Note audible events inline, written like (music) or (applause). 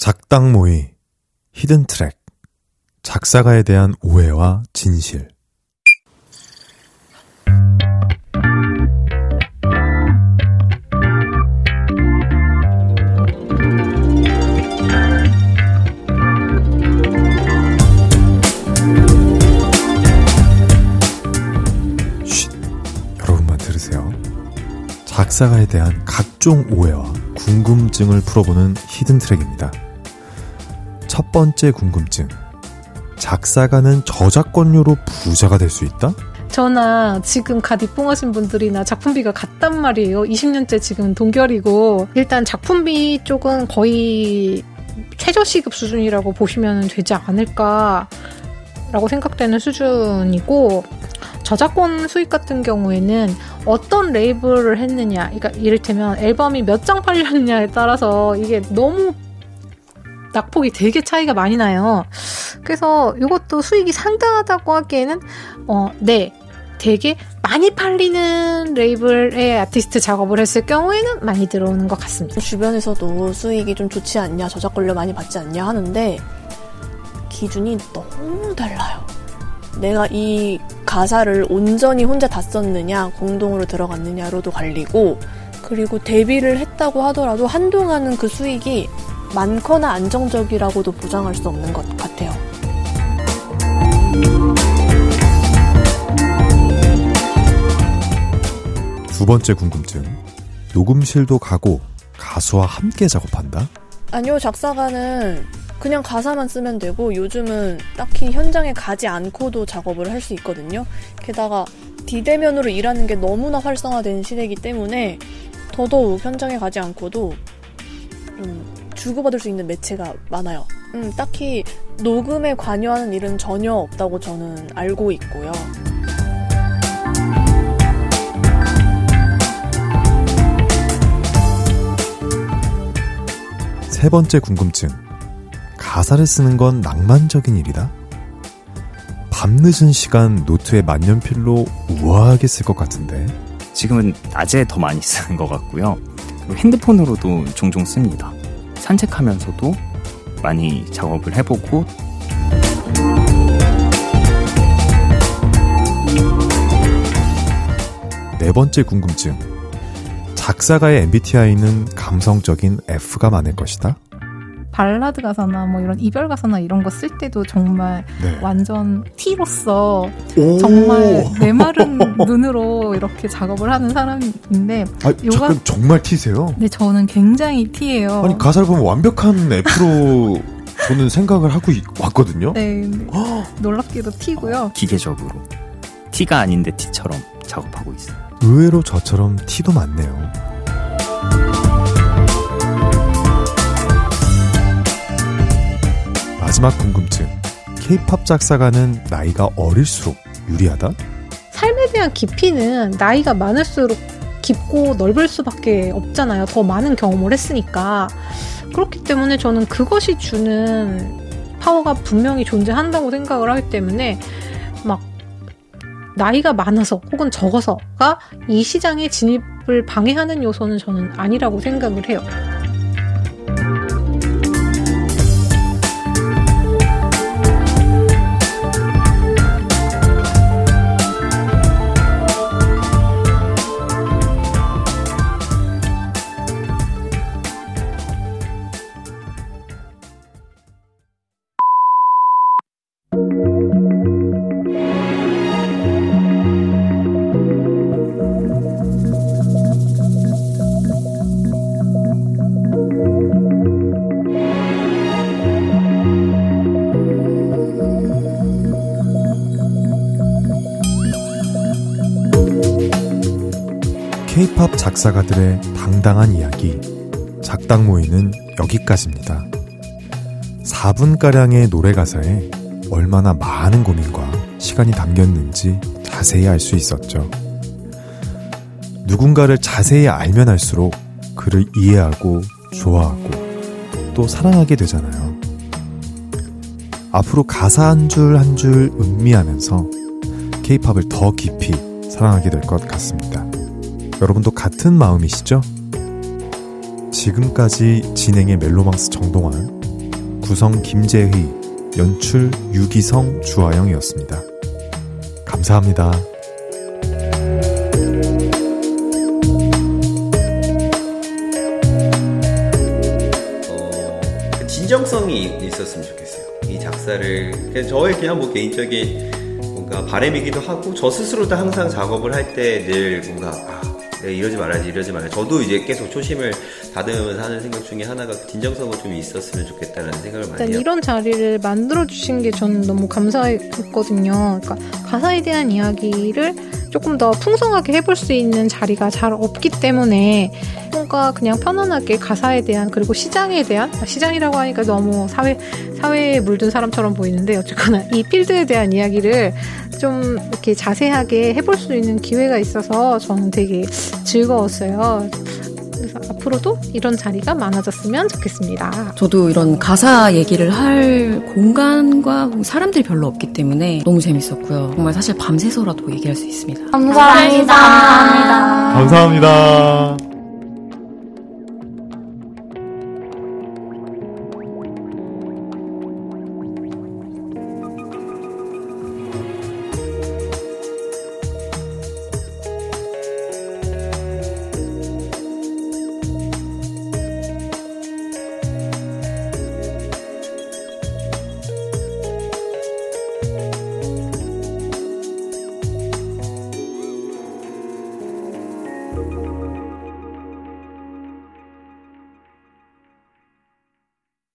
작당 모의, 히든 트랙, 작사가에 대한 오해와 진실. 쉿, 여러분만 들으세요. 작사가에 대한 각종 오해와 궁금증을 풀어보는 히든 트랙입니다. 첫 번째 궁금증. 작사가는 저작권료로 부자가 될 수 있다? 저나 지금 갓 입봉하신 분들이나 작품비가 같단 말이에요. 20년째 지금 동결이고 일단 작품비 쪽은 거의 최저시급 수준이라고 보시면 되지 않을까라고 생각되는 수준이고 저작권 수익 같은 경우에는 어떤 레이블을 했느냐, 그러니까 이를테면 앨범이 몇 장 팔렸냐에 따라서 이게 너무 낙폭이 되게 차이가 많이 나요. 그래서 이것도 수익이 상당하다고 하기에는 어, 네. 되게 많이 팔리는 레이블의 아티스트 작업을 했을 경우에는 많이 들어오는 것 같습니다. 주변에서도 수익이 좀 좋지 않냐, 저작권료 많이 받지 않냐 하는데 기준이 너무 달라요. 내가 이 가사를 온전히 혼자 다 썼느냐, 공동으로 들어갔느냐로도 갈리고, 그리고 데뷔를 했다고 하더라도 한동안은 그 수익이 많거나 안정적이라고도 보장할 수 없는 것 같아요. 두 번째 궁금증. 녹음실도 가고 가수와 함께 작업한다? 아니요, 작사가는 그냥 가사만 쓰면 되고 요즘은 딱히 현장에 가지 않고도 작업을 할 수 있거든요. 게다가 비대면으로 일하는 게 너무나 활성화된 시대이기 때문에 더더욱 현장에 가지 않고도 좀 주고받을 수 있는 매체가 많아요. 음, 딱히 녹음에 관여하는 일은 전혀 없다고 저는 알고 있고요. 세 번째 궁금증. 가사를 쓰는 건 낭만적인 일이다? 밤늦은 시간 노트에 만년필로 우아하게 쓸 것 같은데. 지금은 낮에 더 많이 쓰는 것 같고요. 그리고 핸드폰으로도 종종 씁니다. 산책하면서도 많이 작업을 해보고 네 번째 궁금증. 작사가의 MBTI는 감성적인 F가 많을 것이다? 발라드 가사나 뭐 이런 이별 가사나 이런 거 쓸 때도 정말 네. 완전 T로서 오! 정말 (laughs) 메마른 눈으로 이렇게 작업을 하는 사람인데 아, 요가- 잠깐 정말 T세요? 네 저는 굉장히 T예요. 아니 가사를 보면 완벽한 F로 (laughs) 저는 생각을 하고 있- 왔거든요. 네, 네. 놀랍게도 T고요. 기계적으로 T가 아닌데 T처럼 작업하고 있어요. 의외로 저처럼 T도 많네요. 마지막 궁금증. K-팝 작사가는 나이가 어릴수록 유리하다? 삶에 대한 깊이는 나이가 많을수록 깊고 넓을 수밖에 없잖아요. 더 많은 경험을 했으니까. 그렇기 때문에 저는 그것이 주는 파워가 분명히 존재한다고 생각을 하기 때문에 막 나이가 많아서 혹은 적어서가 이 시장에 진입을 방해하는 요소는 저는 아니라고 생각을 해요. K-팝 작사가들의 당당한 이야기, 작당 모이는 여기까지입니다. 4분가량의 노래 가사에 얼마나 많은 고민과 시간이 담겼는지 자세히 알 수 있었죠. 누군가를 자세히 알면 알수록 그를 이해하고 좋아하고 또 사랑하게 되잖아요. 앞으로 가사 한 줄 한줄 음미하면서 K-팝을 더 깊이 사랑하게 될 것 같습니다. 여러분도 같은 마음이시죠? 지금까지 진행의 멜로망스 정동환, 구성 김재희, 연출 유기성, 주하영이었습니다. 감사합니다. 어, 그 진정성이 있었으면 좋겠어요. 이 작사를 그냥 저의 그냥 뭐 개인적인 뭔가 바램이기도 하고 저 스스로도 항상 작업을 할 때 늘 뭔가 아, 네, 이러지 말아야지 이러지 말아야지 저도 이제 계속 초심을 다듬으면서 하는 생각 중에 하나가 그 진정성은 좀 있었으면 좋겠다는 생각을 많이 해요. 이런 자리를 만들어 주신 게 저는 너무 감사했거든요. 그러니까 가사에 대한 이야기를 조금 더 풍성하게 해볼 수 있는 자리가 잘 없기 때문에 뭔가 그냥 편안하게 가사에 대한 그리고 시장에 대한 아, 시장이라고 하니까 너무 사회 사회에 물든 사람처럼 보이는데 어쨌거나 이 필드에 대한 이야기를 좀 이렇게 자세하게 해볼 수 있는 기회가 있어서 저는 되게 즐거웠어요. 그래서 앞으로도 이런 자리가 많아졌으면 좋겠습니다. 저도 이런 가사 얘기를 할 공간과 사람들이 별로 없기 때문에 너무 재밌었고요. 정말 사실 밤새서라도 얘기할 수 있습니다. 감사합니다. 감사합니다.